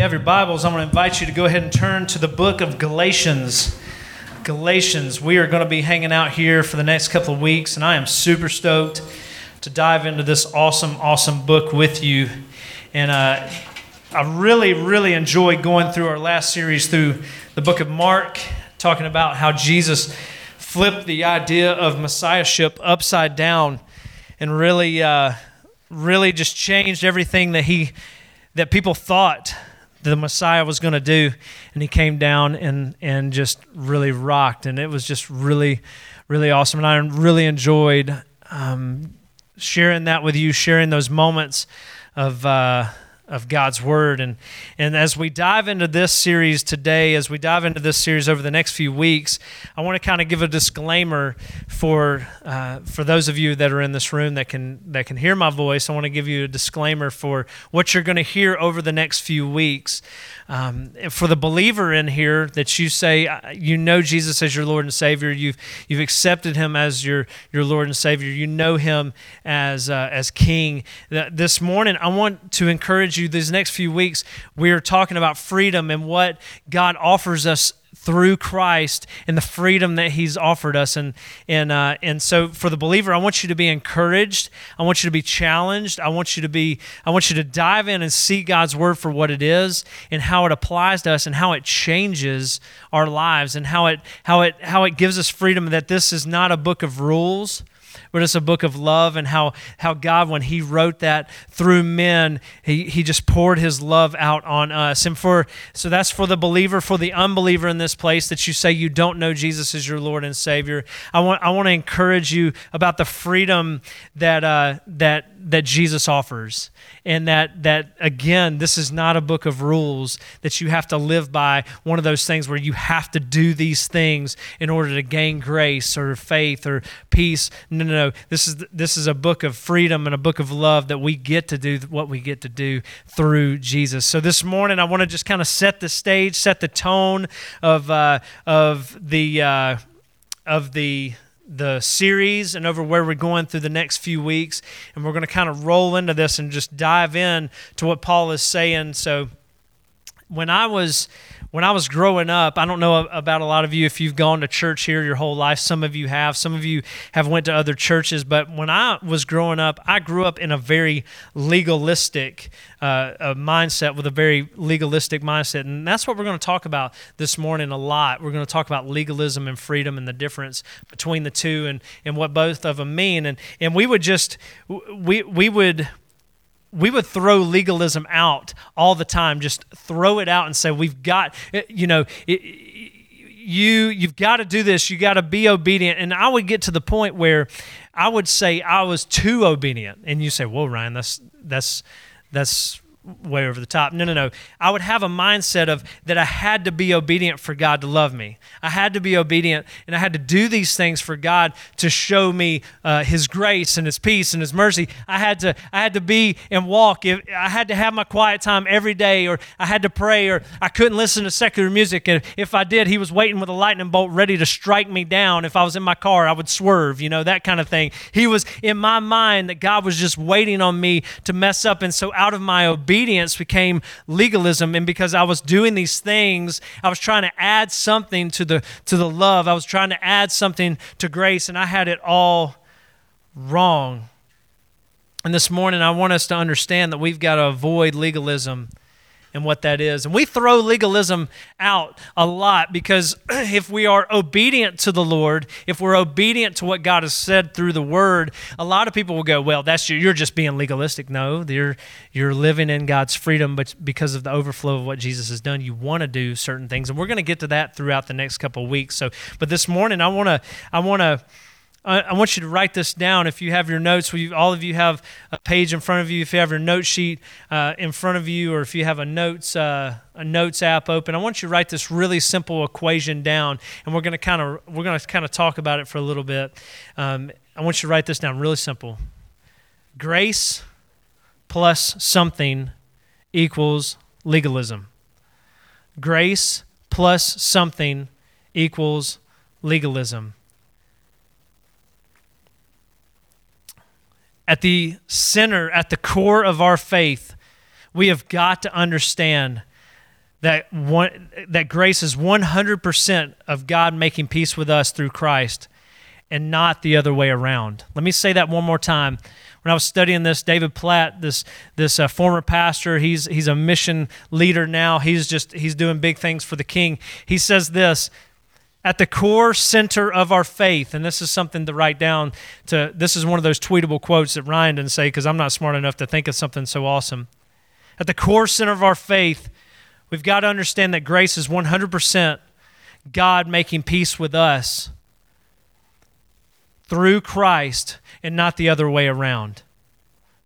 you have your Bibles, I'm going to invite you to go ahead and turn to the book of Galatians. Galatians. We are going to be hanging out here for the next couple of weeks, and I am super stoked to dive into this awesome, awesome book with you. And uh, I really, really enjoyed going through our last series through the book of Mark, talking about how Jesus flipped the idea of messiahship upside down and really, uh, really just changed everything that he that people thought the Messiah was going to do. And he came down and, and just really rocked. And it was just really, really awesome. And I really enjoyed um, sharing that with you, sharing those moments of. Uh, of God's Word. And, and as we dive into this series today, as we dive into this series over the next few weeks, I want to kind of give a disclaimer for, uh, for those of you that are in this room that can, that can hear my voice. I want to give you a disclaimer for what you're going to hear over the next few weeks. Um, for the believer in here that you say uh, you know Jesus as your Lord and Savior, you've, you've accepted Him as your, your Lord and Savior, you know Him as, uh, as King. This morning, I want to encourage you these next few weeks. We are talking about freedom and what God offers us through Christ and the freedom that He's offered us. And, and, uh, and so for the believer, I want you to be encouraged. I want you to be challenged. I want you to be, I want you to dive in and see God's word for what it is and how it applies to us and how it changes our lives and how it, how it, how it gives us freedom that this is not a book of rules but it's a book of love and how, how God, when He wrote that through men, he, he just poured His love out on us. And for so that's for the believer, for the unbeliever in this place that you say you don't know Jesus as your Lord and Savior. I want I want to encourage you about the freedom that uh, that that Jesus offers. And that that again, this is not a book of rules that you have to live by, one of those things where you have to do these things in order to gain grace or faith or peace. No, no, no. This is this is a book of freedom and a book of love that we get to do what we get to do through Jesus. So this morning I want to just kind of set the stage, set the tone of uh, of the uh, of the the series and over where we're going through the next few weeks. And we're going to kind of roll into this and just dive in to what Paul is saying. So when I was when I was growing up, I don't know about a lot of you if you've gone to church here your whole life. Some of you have. Some of you have went to other churches. But when I was growing up, I grew up in a very legalistic uh, a mindset, with a very legalistic mindset, and that's what we're going to talk about this morning a lot. We're going to talk about legalism and freedom and the difference between the two, and and what both of them mean. And and we would just we we would we would throw legalism out all the time. Just throw it out and say we've got eh, you know it, you you've got to do this. You got to be obedient. And i would get to the point where i would say i was too obedient. And you say well ryan that's that's that's way over the top. No, no, no. I would have a mindset of that I had to be obedient for God to love me. I had to be obedient and I had to do these things for God to show me uh, His grace and His peace and His mercy. I had to, I had to be and walk. If, I had to have my quiet time every day, or I had to pray, or I couldn't listen to secular music. And if I did, He was waiting with a lightning bolt ready to strike me down. If I was in my car, I would swerve. You know that kind of thing. He was in my mind that God was just waiting on me to mess up, and so out of my obedience obedience became legalism. And because I was doing these things I was trying to add something to the to the love. I was trying to add something to grace and I had it all wrong. And this morning I want us to understand that we've got to avoid legalism and what that is. And we throw legalism out a lot because if we are obedient to the Lord, if we're obedient to what God has said through the Word, a lot of people will go, "Well, that's you, you're just being legalistic." No, you're you're living in God's freedom, but because of the overflow of what Jesus has done, you want to do certain things, and we're going to get to that throughout the next couple weeks. So, but this morning, I want to I want to I want you to write this down. If you have your notes, We, all of you have a page in front of you. If you have your note sheet uh, in front of you, or if you have a notes uh, a notes app open, I want you to write this really simple equation down, and we're going to kind of we're going to kind of talk about it for a little bit. Um, I want you to write this down, really simple. Grace plus something equals legalism. Grace plus something equals legalism. At the center, at the core of our faith, we have got to understand that one, that grace is 100% of God making peace with us through Christ and not the other way around. Let me say that one more time. When I was studying this, David Platt, this this uh, former pastor, he's he's a mission leader now. He's just he's doing big things for the King. He says this at the core center of our faith, and this is something to write down. To this is one of those tweetable quotes that Ryan didn't say because I'm not smart enough to think of something so awesome. At the core center of our faith, we've got to understand that grace is 100% God making peace with us through Christ and not the other way around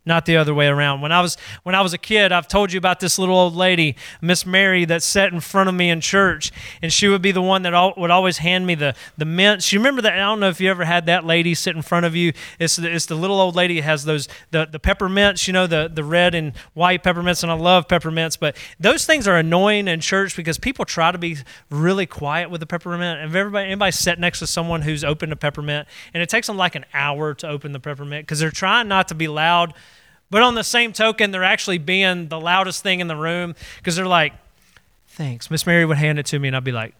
not the other way around. When I was when I was a kid, I've told you about this little old lady, Miss Mary, that sat in front of me in church, and she would be the one that all, would always hand me the the mints. You remember that? I don't know if you ever had that lady sit in front of you. It's the, it's the little old lady that has those the the peppermints, you know, the the red and white peppermints, and I love peppermints, but those things are annoying in church because people try to be really quiet with the peppermint. If everybody anybody sat next to someone who's opened a peppermint, and it takes them like an hour to open the peppermint because they're trying not to be loud but on the same token, they're actually being the loudest thing in the room because they're like, thanks. Miss Mary would hand it to me, and I'd be like,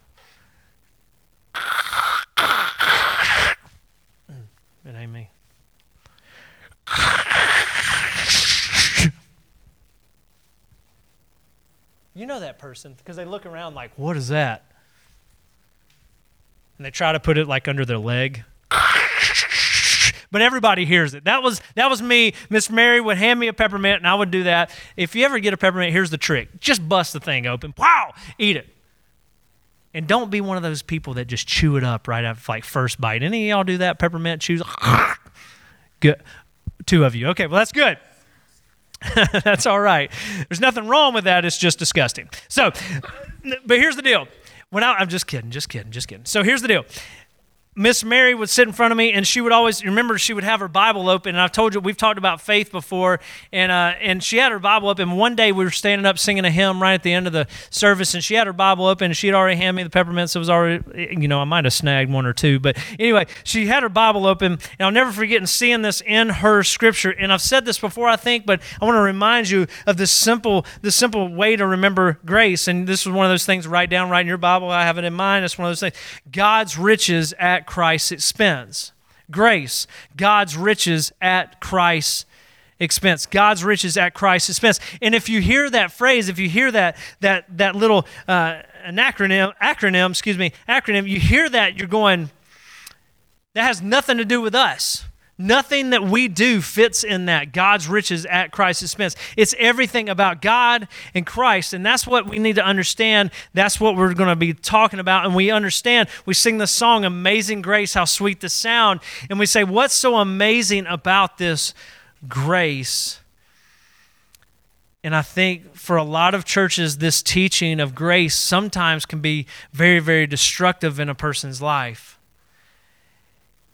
mm, it ain't me. You know that person because they look around like, what is that? And they try to put it like under their leg but everybody hears it. That was that was me. Miss Mary would hand me a peppermint, and I would do that. If you ever get a peppermint, here's the trick: just bust the thing open. Wow, eat it. And don't be one of those people that just chew it up right after like first bite. Any of y'all do that? Peppermint chews. good. Two of you. Okay, well that's good. that's all right. There's nothing wrong with that. It's just disgusting. So, but here's the deal. When I, I'm just kidding, just kidding, just kidding. So here's the deal. Miss Mary would sit in front of me, and she would always remember she would have her Bible open. And I've told you we've talked about faith before, and uh, and she had her Bible open. And one day we were standing up singing a hymn right at the end of the service, and she had her Bible open, and she had already handed me the peppermints. It was already, you know, I might have snagged one or two, but anyway, she had her Bible open, and I'll never forget and seeing this in her scripture. And I've said this before, I think, but I want to remind you of this simple this simple way to remember grace. And this was one of those things. Write down, write in your Bible. I have it in mind. It's one of those things. God's riches at Christ's expense. Grace, God's riches at Christ's expense. God's riches at Christ's expense. And if you hear that phrase, if you hear that that that little uh, an acronym, acronym, excuse me, acronym, you hear that, you're going, that has nothing to do with us. Nothing that we do fits in that. God's riches at Christ's expense. It's everything about God and Christ. And that's what we need to understand. That's what we're going to be talking about. And we understand, we sing the song, Amazing Grace, how sweet the sound. And we say, What's so amazing about this grace? And I think for a lot of churches, this teaching of grace sometimes can be very, very destructive in a person's life.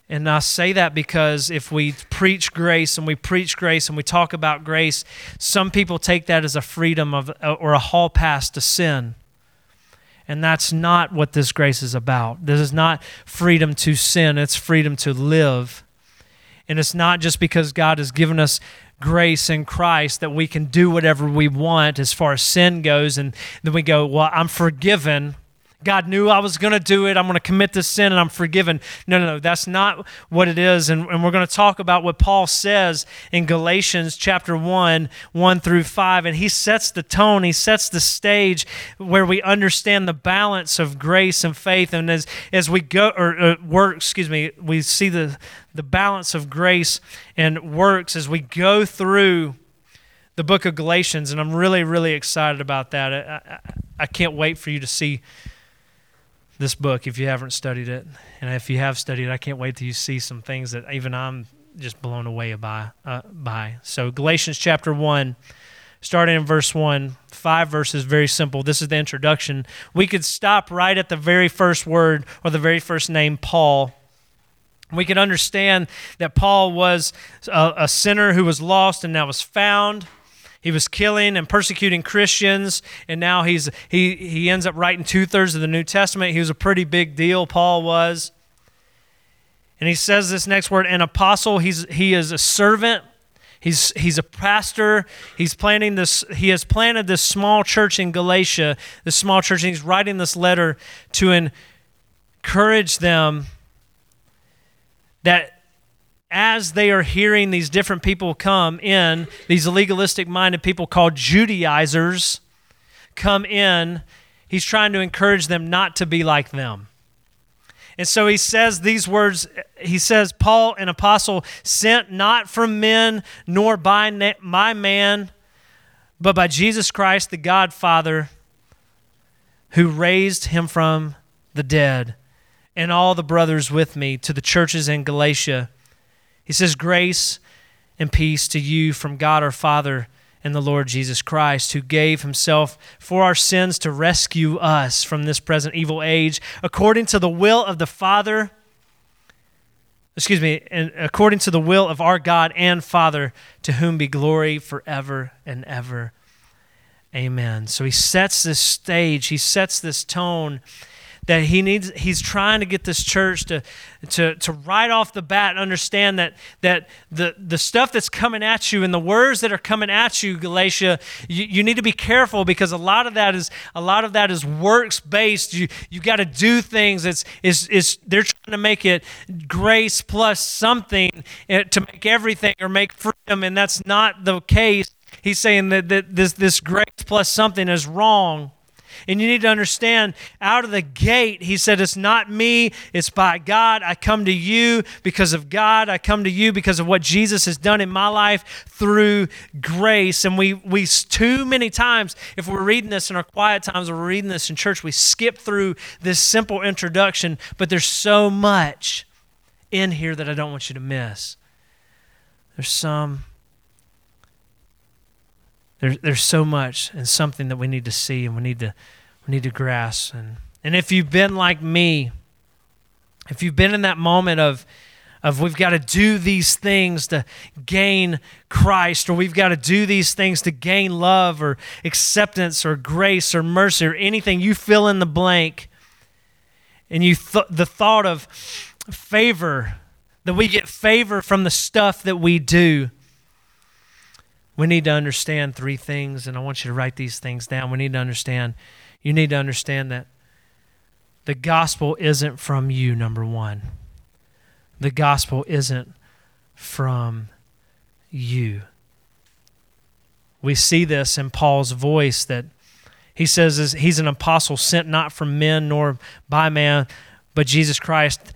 And I say that because if we preach grace and we preach grace and we talk about grace, some people take that as a freedom of or a hall pass to sin. And that's not what this grace is about. This is not freedom to sin, it's freedom to live. And it's not just because God has given us grace in Christ that we can do whatever we want as far as sin goes. And then we go, Well, I'm forgiven. God knew I was going to do it. I'm going to commit this sin and I'm forgiven. No, no, no. That's not what it is. And, and we're going to talk about what Paul says in Galatians chapter 1, 1 through 5. And he sets the tone, he sets the stage where we understand the balance of grace and faith. And as, as we go, or uh, work, excuse me, we see the, the balance of grace and works as we go through the book of Galatians. And I'm really, really excited about that. I, I, I can't wait for you to see this book if you haven't studied it. And if you have studied it, I can't wait till you see some things that even I'm just blown away by. Uh, by. So, Galatians chapter 1, starting in verse 1, five verses, very simple. This is the introduction. We could stop right at the very first word or the very first name, Paul. We could understand that Paul was a, a sinner who was lost and now was found. He was killing and persecuting Christians, and now he's he he ends up writing two thirds of the New Testament. He was a pretty big deal. Paul was, and he says this next word: an apostle. He's he is a servant. He's, he's a pastor. He's planting this, he has planted this small church in Galatia, this small church, and he's writing this letter to encourage them that as they are hearing these different people come in, these legalistic minded people called Judaizers come in, he's trying to encourage them not to be like them. And so he says these words. He says, Paul, an apostle, sent not from men nor by my man, but by Jesus Christ, the God Father, who raised him from the dead, and all the brothers with me to the churches in Galatia. He says, Grace and peace to you from God our Father and the Lord Jesus Christ, who gave himself for our sins to rescue us from this present evil age, according to the will of the Father, excuse me, and according to the will of our God and Father, to whom be glory forever and ever. Amen. So he sets this stage, he sets this tone that he needs he's trying to get this church to to to right off the bat understand that that the the stuff that's coming at you and the words that are coming at you galatia you, you need to be careful because a lot of that is a lot of that is works based you you got to do things. It's is is they're trying to make it grace plus something eh, to make everything or make freedom and that's not the case. He's saying that, that this this grace plus something is wrong and you need to understand out of the gate, he said, It's not me, it's by God. I come to you because of God. I come to you because of what Jesus has done in my life through grace. And we, we too many times, if we're reading this in our quiet times or we're reading this in church, we skip through this simple introduction, but there's so much in here that I don't want you to miss. There's some there's there's so much and something that we need to see and we need to we need to grasp. And and if you've been like me, if you've been in that moment of of we've got to do these things to gain Christ, or we've got to do these things to gain love or acceptance or grace or mercy or anything, you fill in the blank. And you th- the thought of favor, that we get favor from the stuff that we do. We need to understand three things, and I want you to write these things down. We need to understand, you need to understand that the gospel isn't from you, number one. The gospel isn't from you. We see this in Paul's voice that he says he's an apostle sent not from men nor by man, but Jesus Christ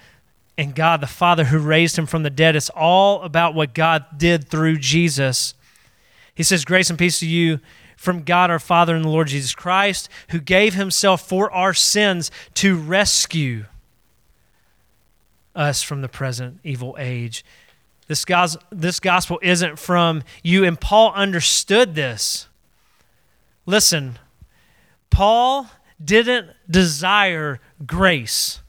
and God the Father who raised him from the dead. It's all about what God did through Jesus he says, Grace and peace to you from God our Father and the Lord Jesus Christ, who gave himself for our sins to rescue us from the present evil age. This, this gospel isn't from you, and Paul understood this. Listen, Paul didn't desire grace.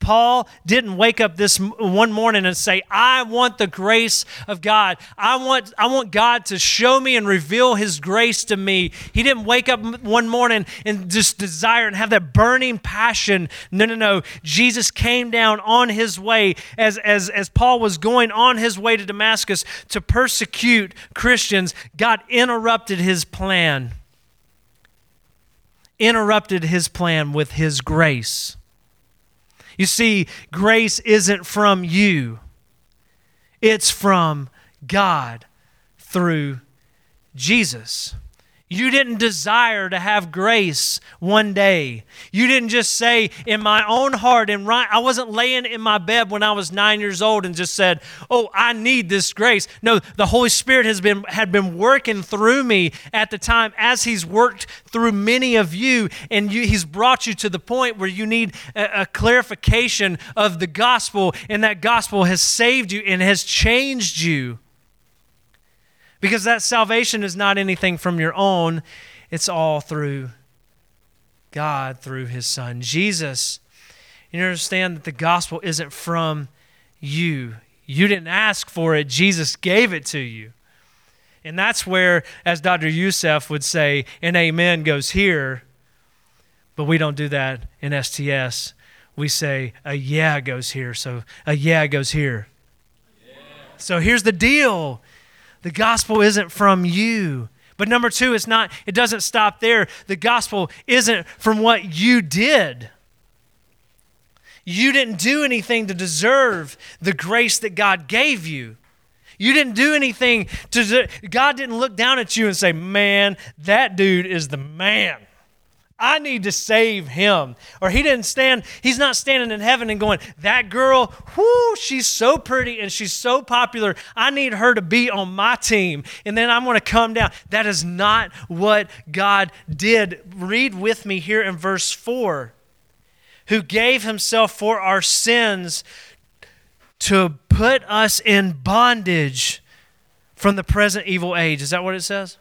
Paul didn't wake up this one morning and say, I want the grace of God. I want, I want God to show me and reveal his grace to me. He didn't wake up one morning and just desire and have that burning passion. No, no, no. Jesus came down on his way as, as, as Paul was going on his way to Damascus to persecute Christians. God interrupted his plan interrupted his plan with his grace. You see, grace isn't from you, it's from God through Jesus. You didn't desire to have grace one day. You didn't just say, in my own heart, and right, I wasn't laying in my bed when I was nine years old and just said, Oh, I need this grace. No, the Holy Spirit has been had been working through me at the time as He's worked through many of you, and you, He's brought you to the point where you need a, a clarification of the gospel, and that gospel has saved you and has changed you. Because that salvation is not anything from your own, it's all through God, through His Son. Jesus, you understand that the gospel isn't from you. You didn't ask for it, Jesus gave it to you. And that's where, as Dr. Youssef would say, an amen goes here, but we don't do that in STS. We say a yeah goes here, so a yeah goes here. Yeah. So here's the deal The gospel isn't from you. But number two, it's not, it doesn't stop there. The gospel isn't from what you did. You didn't do anything to deserve the grace that God gave you. You didn't do anything to, God didn't look down at you and say, Man, that dude is the man. I need to save him. Or he didn't stand, he's not standing in heaven and going, That girl, whoo, she's so pretty and she's so popular. I need her to be on my team. And then I'm going to come down. That is not what God did. Read with me here in verse 4 who gave himself for our sins to put us in bondage from the present evil age. Is that what it says?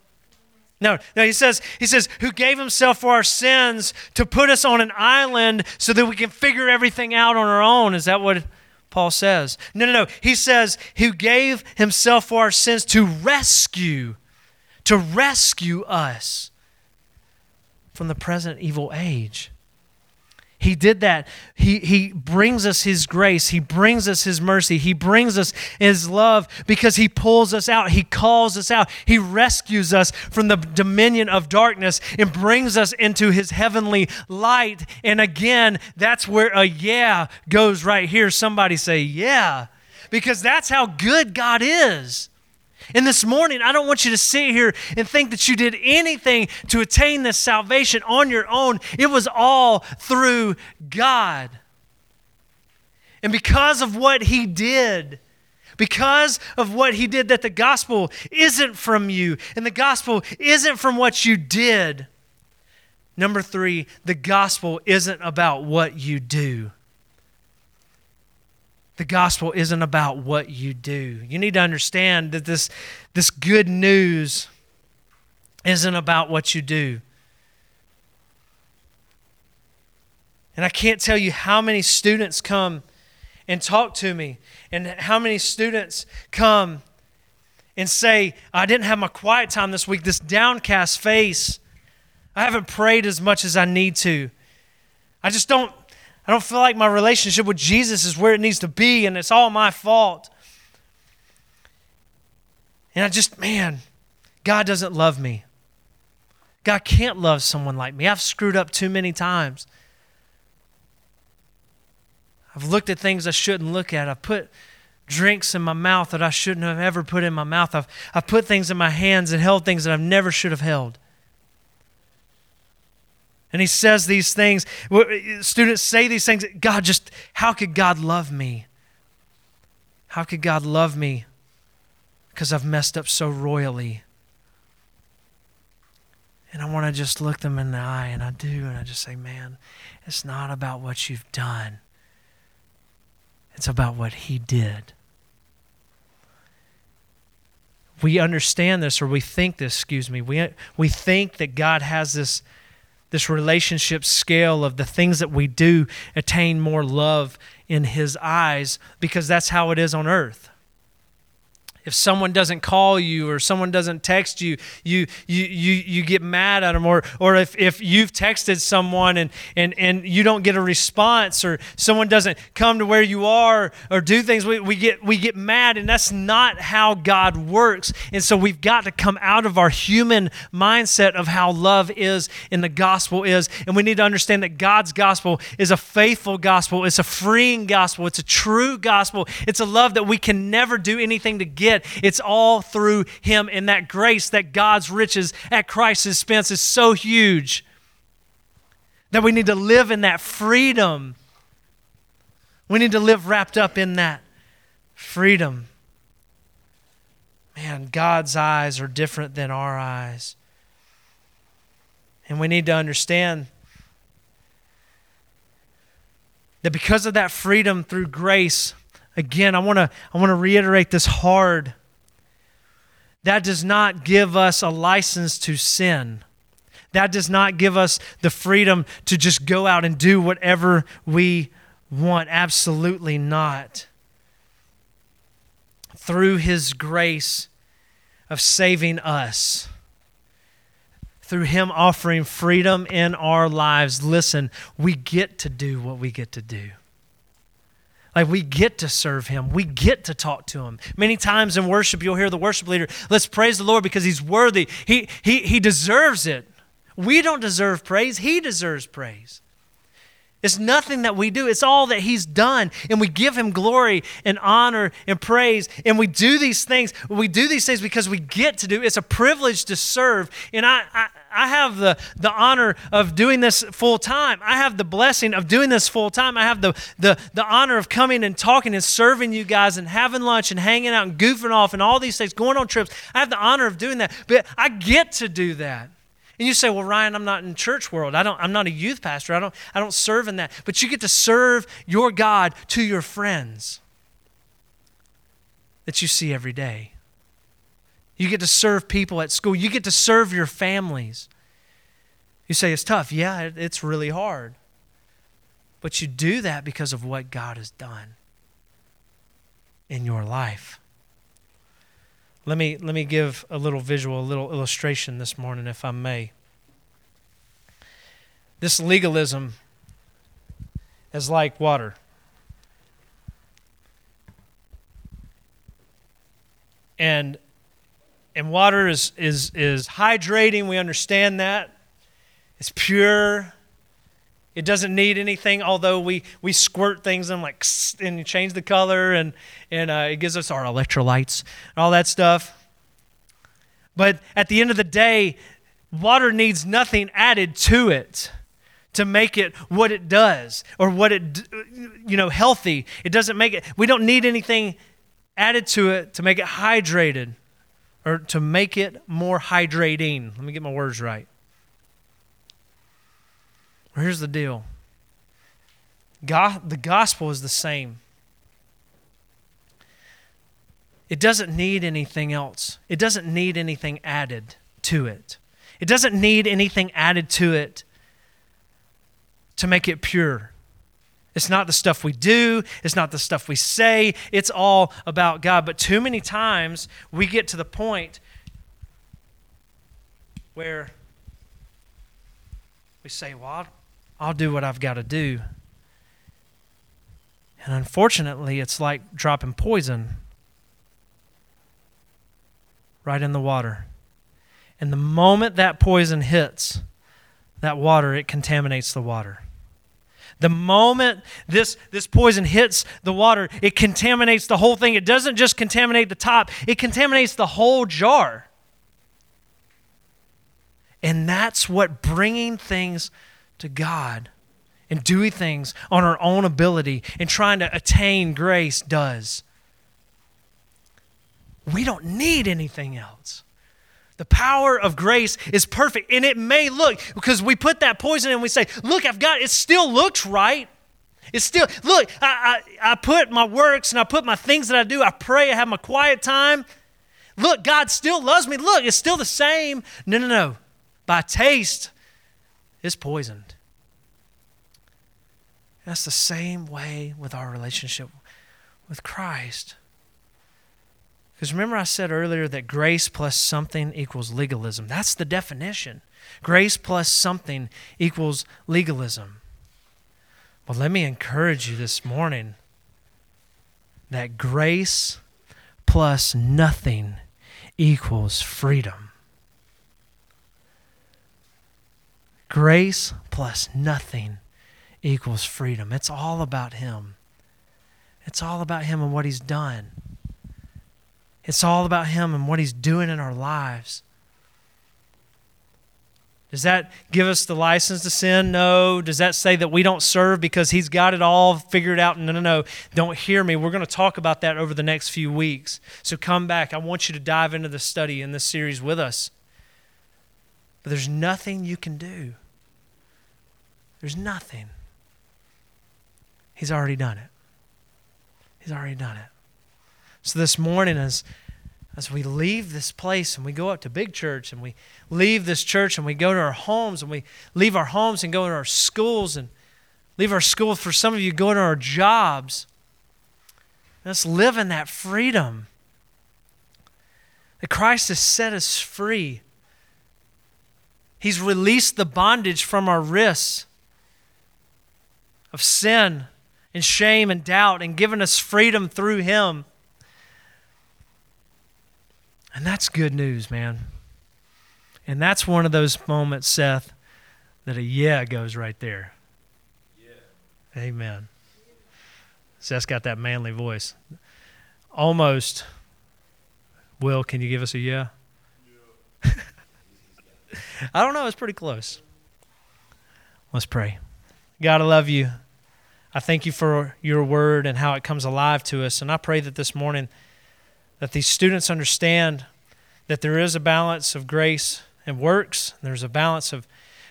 No, no, he says, he says, who gave himself for our sins to put us on an island so that we can figure everything out on our own. Is that what Paul says? No, no, no. He says, who gave himself for our sins to rescue, to rescue us from the present evil age. He did that. He, he brings us His grace. He brings us His mercy. He brings us His love because He pulls us out. He calls us out. He rescues us from the dominion of darkness and brings us into His heavenly light. And again, that's where a yeah goes right here. Somebody say, yeah, because that's how good God is. And this morning, I don't want you to sit here and think that you did anything to attain this salvation on your own. It was all through God. And because of what He did, because of what He did, that the gospel isn't from you and the gospel isn't from what you did. Number three, the gospel isn't about what you do. The gospel isn't about what you do. You need to understand that this, this good news isn't about what you do. And I can't tell you how many students come and talk to me, and how many students come and say, I didn't have my quiet time this week, this downcast face. I haven't prayed as much as I need to. I just don't I don't feel like my relationship with Jesus is where it needs to be, and it's all my fault. And I just, man, God doesn't love me. God can't love someone like me. I've screwed up too many times. I've looked at things I shouldn't look at. I've put drinks in my mouth that I shouldn't have ever put in my mouth. I've, I've put things in my hands and held things that I never should have held. And he says these things. Students say these things. God, just how could God love me? How could God love me? Because I've messed up so royally. And I want to just look them in the eye, and I do, and I just say, man, it's not about what you've done, it's about what He did. We understand this, or we think this, excuse me. We, we think that God has this this relationship scale of the things that we do attain more love in His eyes because that's how it is on earth if someone doesn't call you or someone doesn't text you, you you you, you get mad at them. Or or if, if you've texted someone and, and, and you don't get a response or someone doesn't come to where you are or do things, we, we get we get mad and that's not how God works. And so we've got to come out of our human mindset of how love is and the gospel is. And we need to understand that God's gospel is a faithful gospel, it's a freeing gospel, it's a true gospel, it's a love that we can never do anything to get It's all through Him. And that grace that God's riches at Christ's expense is so huge that we need to live in that freedom. We need to live wrapped up in that freedom. Man, God's eyes are different than our eyes. And we need to understand that because of that freedom through grace, Again, I want to I want to reiterate this hard. That does not give us a license to sin. That does not give us the freedom to just go out and do whatever we want. Absolutely not. Through His grace of saving us, through Him offering freedom in our lives, listen, we get to do what we get to do. Like we get to serve him. We get to talk to him. Many times in worship, you'll hear the worship leader, let's praise the Lord because he's worthy. He, he, he deserves it. We don't deserve praise, he deserves praise. It's nothing that we do. It's all that He's done. And we give Him glory and honor and praise. And we do these things. We do these things because we get to do. It's a privilege to serve. And I, I, I have the, the honor of doing this full time. I have the blessing of doing this full time. I have the, the, the honor of coming and talking and serving you guys and having lunch and hanging out and goofing off and all these things, going on trips. I have the honor of doing that. But I get to do that. And you say, well, Ryan, I'm not in church world. I don't, I'm not a youth pastor. I don't, I don't serve in that. But you get to serve your God to your friends that you see every day. You get to serve people at school. You get to serve your families. You say it's tough. Yeah, it's really hard. But you do that because of what God has done in your life. Let me, let me give a little visual, a little illustration this morning, if I may. This legalism is like water. And, and water is, is, is hydrating, we understand that. It's pure. It doesn't need anything, although we, we squirt things in like and change the color and, and uh, it gives us our electrolytes and all that stuff. But at the end of the day, water needs nothing added to it to make it what it does or what it you know healthy. It doesn't make it we don't need anything added to it to make it hydrated or to make it more hydrating. Let me get my words right. Here's the deal God, the gospel is the same. It doesn't need anything else, it doesn't need anything added to it. It doesn't need anything added to it to make it pure. It's not the stuff we do, it's not the stuff we say, it's all about God. But too many times we get to the point where we say, Well, I'll do what I've got to do. And unfortunately, it's like dropping poison right in the water. And the moment that poison hits that water, it contaminates the water. The moment this, this poison hits the water, it contaminates the whole thing. It doesn't just contaminate the top, it contaminates the whole jar. And that's what bringing things to God and doing things on our own ability and trying to attain grace does. We don't need anything else. The power of grace is perfect. And it may look, because we put that poison in and we say, look, I've got it. It still looks right. It's still, look, I, I, I put my works and I put my things that I do. I pray, I have my quiet time. Look, God still loves me. Look, it's still the same. No, no, no. By taste, it's poisoned. That's the same way with our relationship with Christ. Because remember, I said earlier that grace plus something equals legalism. That's the definition. Grace plus something equals legalism. Well, let me encourage you this morning that grace plus nothing equals freedom. Grace plus nothing equals freedom. It's all about Him. It's all about Him and what He's done. It's all about Him and what He's doing in our lives. Does that give us the license to sin? No. Does that say that we don't serve because He's got it all figured out? No, no, no. Don't hear me. We're going to talk about that over the next few weeks. So come back. I want you to dive into the study in this series with us. But there's nothing you can do. There's nothing. He's already done it. He's already done it. So this morning, as as we leave this place and we go up to big church and we leave this church and we go to our homes and we leave our homes and go to our schools and leave our schools for some of you go to our jobs let's live in that freedom that christ has set us free he's released the bondage from our wrists of sin and shame and doubt and given us freedom through Him. And that's good news, man. And that's one of those moments, Seth, that a yeah goes right there. Yeah. Amen. Seth's got that manly voice. Almost. Will, can you give us a yeah? yeah. I don't know. It's pretty close. Let's pray. God, I love you. I thank you for your word and how it comes alive to us. And I pray that this morning that these students understand that there is a balance of grace and works. There's a balance of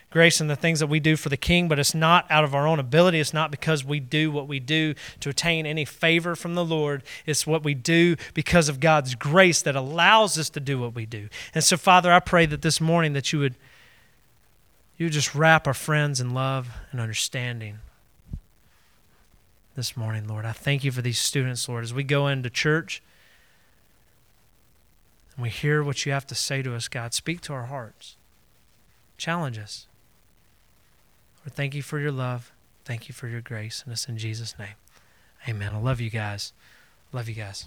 grace in the things that we do for the king, but it's not out of our own ability. It's not because we do what we do to attain any favor from the Lord. It's what we do because of God's grace that allows us to do what we do. And so, Father, I pray that this morning that you would you just wrap our friends in love and understanding this morning, Lord. I thank you for these students, Lord, as we go into church and we hear what you have to say to us, God. Speak to our hearts, challenge us. Lord, thank you for your love. Thank you for your grace. And it's in Jesus' name. Amen. I love you guys. Love you guys.